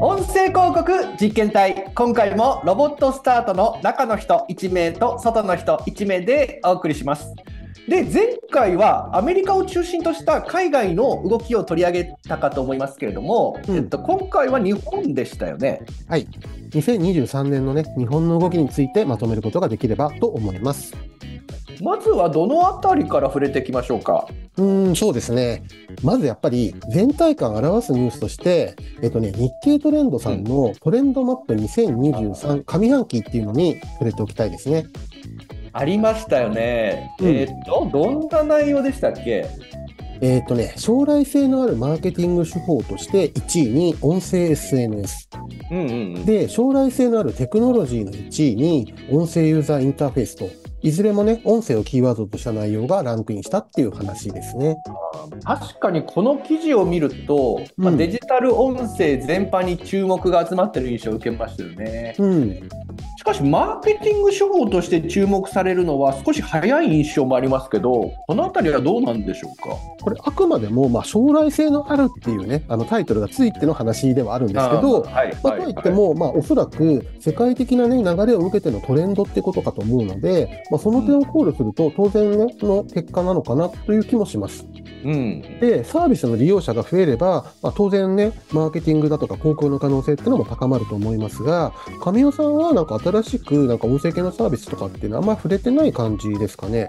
音声広告実験隊今回もロボットスタートの中の人1名と外の人1名でお送りしますで前回はアメリカを中心とした海外の動きを取り上げたかと思いますけれども、うんえっと、今回は日本でしたよねはい。2023年のね、日本の動きについてまとめることができればと思います。まずはどのあたりから触れていきましょうか？うーん、そうですね。まずやっぱり全体感を表すニュースとして、えっとね、日経トレンドさんのトレンドマップ2023上半期っていうのに触れておきたいですね。ありましたよね、うんえっとどんな内容でしたっけ？えっとね、将来性のあるマーケティング手法として1位に音声 SNS。うんうんうんで、将来性のあるテクノロジーの1位に音声ユーザーインターフェースと、いずれもね、音声をキーワードとした内容がランクインしたっていう話ですね。確かにこの記事を見ると、まあ、うんデジタル音声全般に注目が集まってる印象を受けましたよね。うん。しかし、マーケティング手法として注目されるのは少し早い印象もありますけど、このあたりはどうなんでしょうか？これあくまでも、まあ、将来性のあるっていうね、あのタイトルがついての話ではあるんですけど、はいまあ、とはいっても、まあ、おそらく世界的な、ね、流れを受けてのトレンドってことかと思うので、まあ、その点を考慮すると、当然ね、の結果なのかなという気もします。うん、で、サービスの利用者が増えれば、まあ、当然ね、マーケティングだとか広告の可能性っていうのも高まると思いますが、神尾さんはなんか新しくなんか音声系のサービスとかっていうのはあんま触れてない感じですかね？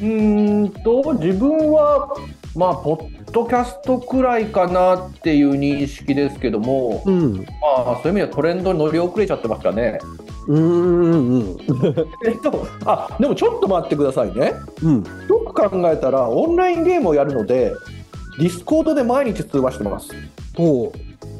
うーんと自分は、まあ、ポッドキャストくらいかなっていう認識ですけども、うん。まあ、そういう意味ではトレンドに乗り遅れちゃってますかね。うーん、うん。えっと、あでもちょっと待ってくださいね。うん。よく考えたら、オンラインゲームをやるので、ディスコードで毎日通話してます。お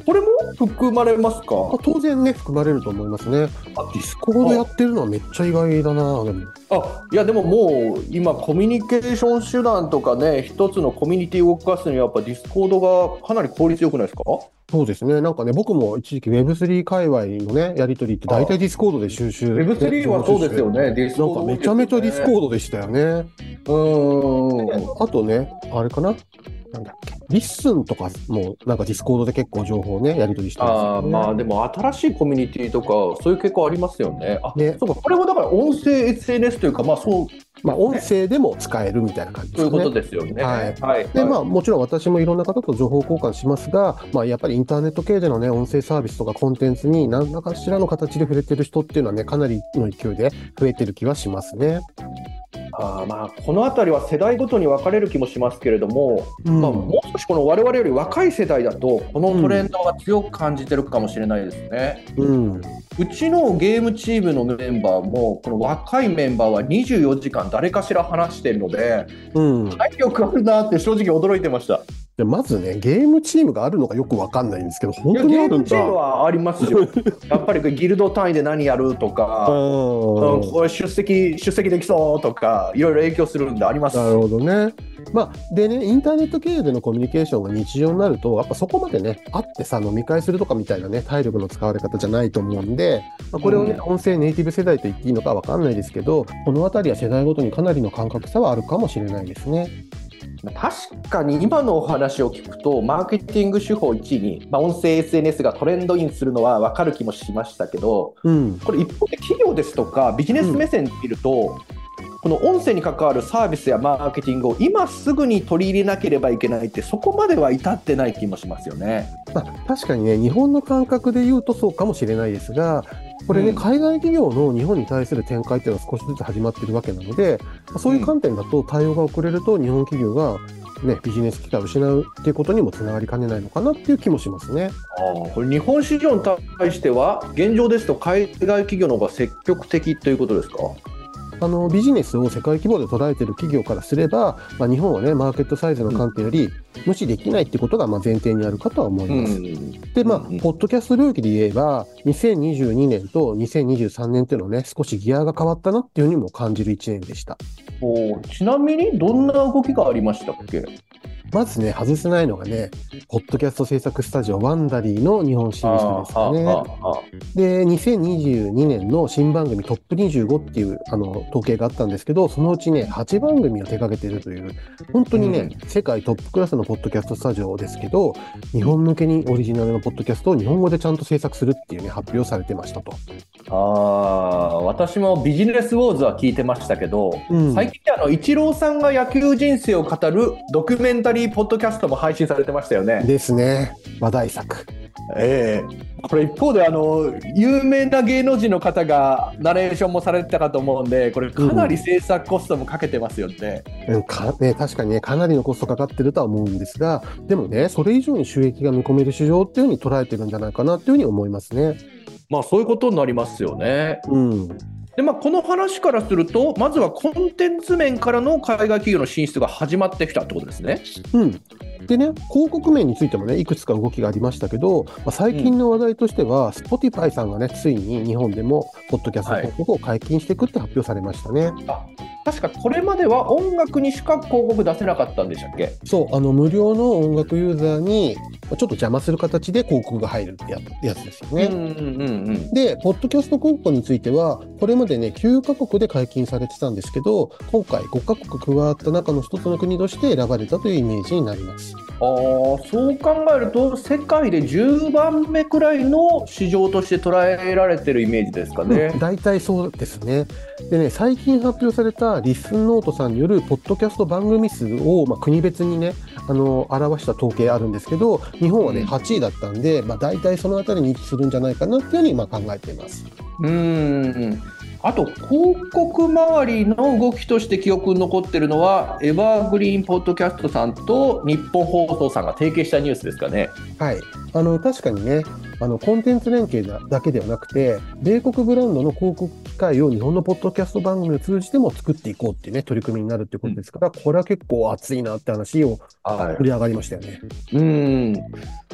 これも含まれますか？あ当然ね、含まれると思いますね。あ、ディスコードやってるのはめっちゃ意外だな、でも。あいやでももう今コミュニケーション手段とかね一つのコミュニティを動かすにはやっぱディスコードがかなり効率よくないですか？そうですね。なんかね、僕も一時期 Web3 界隈のね、やりとりって大体ディスコードで収集。Web3 はそうですよねディスなんかめちゃめちゃディスコードでしたよね。ドうーんあとね、あれかな？なんだっけ？ LISTEN とかもなんか Discord で結構情報をね、やり取りしてますね。ーまあでも新しいコミュニティとかそういう傾向ありますよね。あね。そうかこれもだから音声 SNS というかまあそう。まあ音声でも使えるみたいな感じですね。そういうことですよね。はい。はい。でまあ、もちろん私もいろんな方と情報交換しますが、まあ、やっぱりインターネット系での、ね、音声サービスとかコンテンツに何らかしらの形で触れてる人っていうのはね、かなりの勢いで増えてる気はしますね。あーまあこの辺りは世代ごとに分かれる気もしますけれども、うんまあ、もう少しこの我々より若い世代だとこのトレンドが強く感じてるかもしれないですね。うん、うちのゲームチームのメンバーもこの若いメンバーは24時間誰かしら話しているのでうん、体力あるなって正直驚いてました。でまずね、ゲームチームがあるのかよくわかんないんですけど、本当にあるんゲームチームだ。はありますよ。やっぱりギルド単位で何やるとか、うんうんこれ出席出席できそうとかいろいろ影響するんであります。なるほどね。まあ、でね、インターネット経由でのコミュニケーションが日常になると、やっぱそこまでね、会ってさ、飲み会するとかみたいなね、体力の使われ方じゃないと思うんで、まあ、これをね、音声ネイティブ世代と言っていいのかわかんないですけど、このあたりは世代ごとにかなりの感覚差はあるかもしれないですね。確かに今のお話を聞くとマーケティング手法1位に、まあ、音声 SNS がトレンドインするのは分かる気もしましたけどうん。これ一方で企業ですとかビジネス目線で見ると、この音声に関わるサービスやマーケティングを今すぐに取り入れなければいけないってそこまでは至ってない気もしますよね。まあ、確かにね、日本の感覚で言うとそうかもしれないですが、これね、うん。海外企業の日本に対する展開っていうのは少しずつ始まってるわけなので、まあそういう観点だと対応が遅れると日本企業が、ね、ビジネス機会を失うっていうことにもつながりかねないのかなっていう気もしますね。これ日本市場に対しては現状ですと海外企業の方が積極的ということですか？あのビジネスを世界規模で捉えている企業からすれば、まあ、日本はね、マーケットサイズの観点より無視できないってことがまあ前提にあるかとは思います。で、まあ、うんうんポッドキャスト領域で言えば、2022年と2023年っていうのはね、少しギアが変わったなっていうふうにも感じる1年でした。おちなみにどんな動きがありましたっけ？まずね、外せないのがね、ポッドキャスト制作スタジオワンダリーの日本進出ですかね。で、2022年の新番組トップ25っていうあの統計があったんですけど、そのうちね、8番組を手掛けているという、本当にね、世界トップクラスのポッドキャストスタジオですけど、日本向けにオリジナルのポッドキャストを日本語でちゃんと制作するっていうね、発表されてましたと。ああ私もビジネスウォーズは聞いてましたけど、うん最近あのイチローさんが野球人生を語るドキュメンタリーポッドキャストも配信されてましたよね。ですね。話題作。ええこれ一方であの有名な芸能人の方がナレーションもされてたかと思うんでこれかなり制作コストもかけてますよね。うんかね、確かにね、かなりのコストかかってるとは思うんですが、でもね、それ以上に収益が見込める市場っていうふうに捉えてるんじゃないかなっていうふうに思いますね。まあそういうことになりますよね。うん。でまあこの話からするとまずはコンテンツ面からの海外企業の進出が始まってきたってことですね。うん。でね、広告面についてもね、いくつか動きがありましたけど、まあ、最近の話題としては、Spotify さんがね、ついに日本でも、ポッドキャスト広告を解禁していくって発表されましたね。確かこれまでは音楽にしか広告出せなかったんでしたっけ？そう、あの、無料の音楽ユーザーに、まあちょっと邪魔する形で広告が入るってややつですよね。うんうんうんで、ポッドキャスト広告については、これまでね、9カ国で解禁されてたんですけど、今回5カ国加わった中の一つの国として選ばれたというイメージになります。あーそう考えると世界で10番目くらいの市場として捉えられてるイメージですかね。大体そうですね。でね、最近発表された Listen Notes さんによるポッドキャスト番組数を、まあ、国別にね、あの、表した統計あるんですけど、日本はね、うん8位だったんで、まあ、大体そのあたりに位置するんじゃないかなっていうふうに、まあ、考えています。うーんあと広告周りの動きとして記憶に残ってるのは Evergreen Podcasts さんとニッポン放送さんが提携したニュースですかね。はい。あの、確かにね、あの、コンテンツ連携だだけではなくて、米国ブランドの広告機会を日本のポッドキャスト番組を通じても作っていこうっていうね、取り組みになるってことですから、これは結構熱いなって話をは盛り上がりましたよね。うん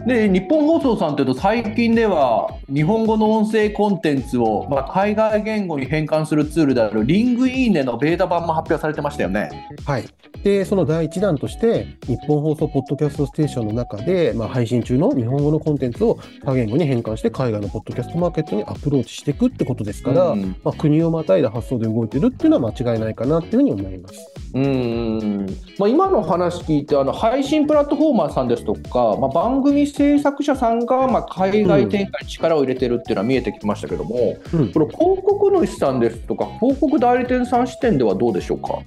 で日本放送さんというと最近では日本語の音声コンテンツを、まあ、海外言語に変換するツールであるリングイーネのベータ版も発表されてましたよね。はい。で、その第一弾として、日本放送ポッドキャストステーションの中で、まあ、配信中の日本語のコンテンツを多言語に変換して、海外のポッドキャストマーケットにアプローチしていくってことですから、うんまあ、国をまたいだ発想で動いてるっていうのは間違いないかなっていうふうに思います。うんまあ、今の話聞いてあの配信プラットフォーマーさんですとか、まあ、番組制作者さんが、まあ、海外展開に力を入れてるっていうのは見えてきましたけども、うんこの広告主さんですとか広告代理店さん視点ではどうでしょうか？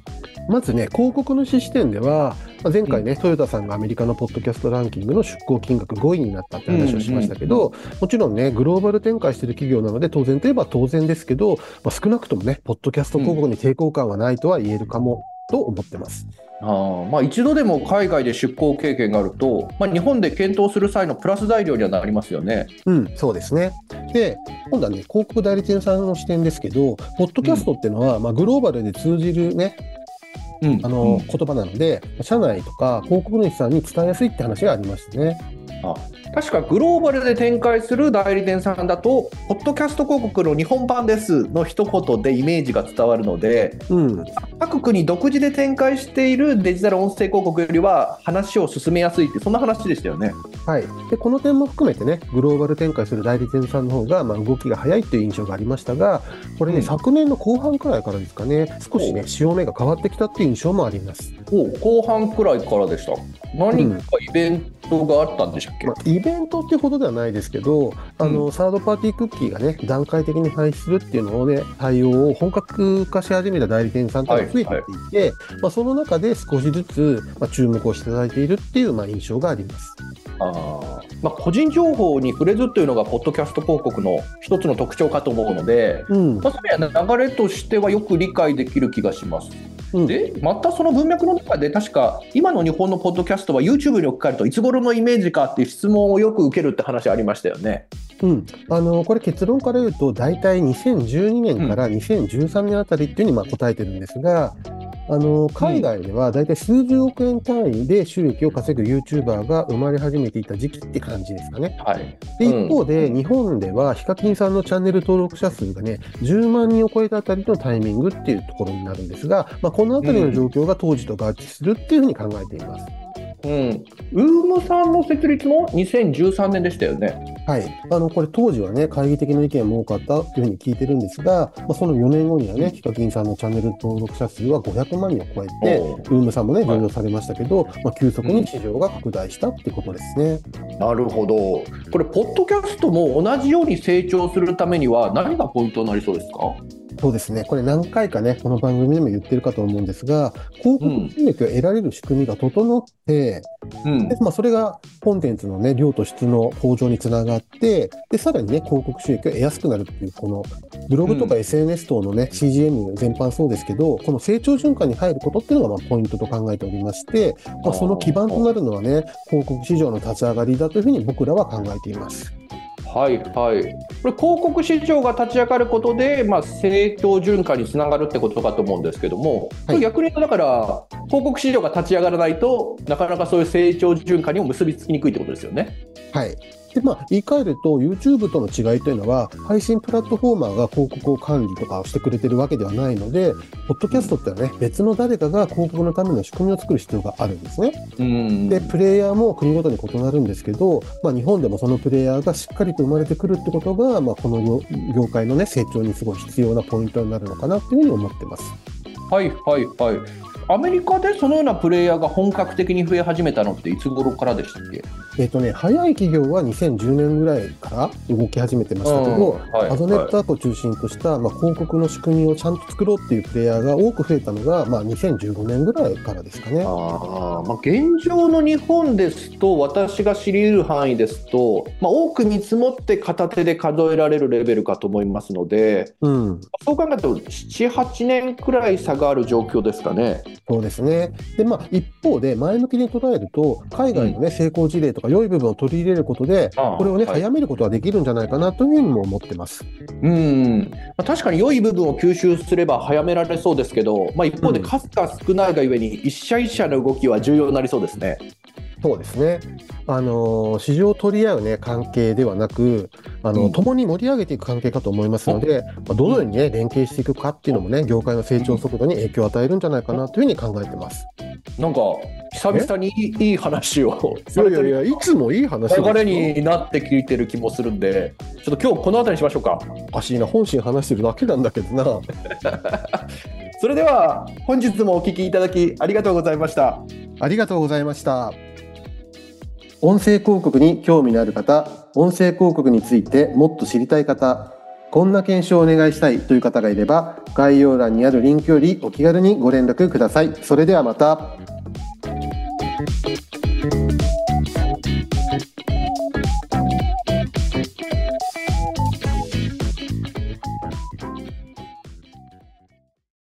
まずね、広告の視点では、まあ、前回ね、トヨタさんがアメリカのポッドキャストランキングの出向金額5位になったって話をしましたけど、もちろんね、グローバル展開してる企業なので、当然といえば当然ですけど、まあ、少なくともね、ポッドキャスト広告に抵抗感はないとは言えるかも、と思ってます。あーまあ、一度でも海外で出向経験があると、まあ、日本で検討する際のプラス材料にはなりますよね。うん、そうですね。で、今度はね、広告代理店さんの視点ですけど、ポッドキャストっていうのは、まあ、グローバルで通じるね、うん。あの、言葉なので、社内とか広告主さんに伝えやすいって話がありましたね。確かグローバルで展開する代理店さんだと、ポッドキャスト広告の日本版ですの一言でイメージが伝わるので、うん、各国独自で展開しているデジタル音声広告よりは話を進めやすいって、そんな話でしたよね。はい。で、この点も含めてね、グローバル展開する代理店さんの方が、まあ、動きが早いという印象がありましたが、これね、うん昨年の後半くらいからですかね、少しね、潮目が変わってきたっていう印象もあります。お後半くらいからでした。何かイベントがあったんでしたっけ、まあ、イベントってほどではないですけど、あの、サードパーティークッキーがね、段階的に配布するっていうのをね、対応を本格化し始めた代理店さんというのが増えていて、まあ、その中で少しずつ、まあ、注目をしていただいているっていう、まあ、印象があります。あーまあ、個人情報に触れずっていうのが、ポッドキャスト広告の一つの特徴かと思うので、うん。まあ、それは流れとしてはよく理解できる気がします。うん。で、またその文脈の中で、確か今の日本のポッドキャストは YouTube に置き換えると、いつ頃のイメージかっていう質問をよく受けるって話ありましたよね。うん、あのこれ結論から言うと大体2012年から2013年あたりっていうふうにまあ答えてるんですが、あの海外では大体数十億円単位で収益を稼ぐ YouTuber が生まれ始めていた時期って感じですかね。はい。でうん一方で日本ではヒカキンさんのチャンネル登録者数がね10万人を超えたあたりのタイミングっていうところになるんですが、まあ、このあたりの状況が当時と合致するっていうふうに考えています。うん、ウームさんの設立も2013年でしたよね。はい、あのこれ当時はね懐疑的な意見も多かったというふうに聞いてるんですが、まあ、その4年後にはねヒカキンさんのチャンネル登録者数は500万人を超えてウー。ムさんもね上場されましたけど、まあ、急速に市場が拡大したってことですね。なるほど。これ、ポッドキャストも同じように成長するためには、何がポイントになりそうですか？そうですね。これ何回かね、この番組でも言ってるかと思うんですが、広告収益を得られる仕組みが整って、うんでまあ、それがコンテンツのね、量と質の向上につながって、で、さらにね、広告収益を得やすくなるっていう、この、ブログとかうん SNS 等のね、CGM 全般そうですけど、この成長循環に入ることっていうのが、まあ、ポイントと考えておりまして、まあ、その基盤となるのはね、広告市場の立ち上がりだというふうに僕らは考えています。はいはい。これ、広告市場が立ち上がることで、まあ、成長循環につながるってことかと思うんですけども、はい逆に言うと、だから、広告市場が立ち上がらないとなかなかそういう成長循環にも結びつきにくいってことですよね。はい。で、まあ、言い換えると、YouTube との違いというのは、配信プラットフォーマーが広告を管理とかをしてくれてるわけではないので、ポッドキャストってのはね、別の誰かが広告のための仕組みを作る必要があるんですね。うんで、プレイヤーも国ごとに異なるんですけど、まあ、日本でもそのプレイヤーがしっかりと生まれてくるってことが、まあ、この業界のね、成長にすごい必要なポイントになるのかなっていうふうに思ってます。はいはいはい。アメリカでそのようなプレイヤーが本格的に増え始めたのっていつ頃からでしたっけ？えっ、とね、早い企業は2010年ぐらいから動き始めてましたけど、うんはいアドネットワークを中心とした、まあ、広告の仕組みをちゃんと作ろうっていうプレイヤーが多く増えたのが、まあ、2015年ぐらいからですかね。あーまあ、現状の日本ですと私が知り得る範囲ですと、まあ、多く見積もって片手で数えられるレベルかと思いますのでうん、そう考えると78年くらい差がある状況ですかね。そうですね。で、まあ、一方で、前向きに捉えると、海外のね、成功事例とか良い部分を取り入れることで、これをね、はい早めることができるんじゃないかなというふうにも思ってます。うんまあ、確かに良い部分を吸収すれば早められそうですけど、まあ、一方でうん数が少ないがゆえに一社一社の動きは重要になりそうですね。そうですね。あのー市場を取り合うね、関係ではなく、あの、うん共に盛り上げていく関係かと思いますので、まあ、どのようにね、連携していくかっていうのもね、業界の成長速度に影響を与えるんじゃないかなというふうに考えてます。なんか久々にいい話をいやいやいや、いつもいい話流れになって聞いてる気もするんで、ちょっと今日この辺りにしましょうか。おかしいな、本心話してるだけなんだけどな。それでは本日もお聞きいただきありがとうございました。ありがとうございました。音声広告に興味のある方、音声広告についてもっと知りたい方、こんな検証をお願いしたいという方がいれば、概要欄にあるリンクよりお気軽にご連絡ください。それではまた。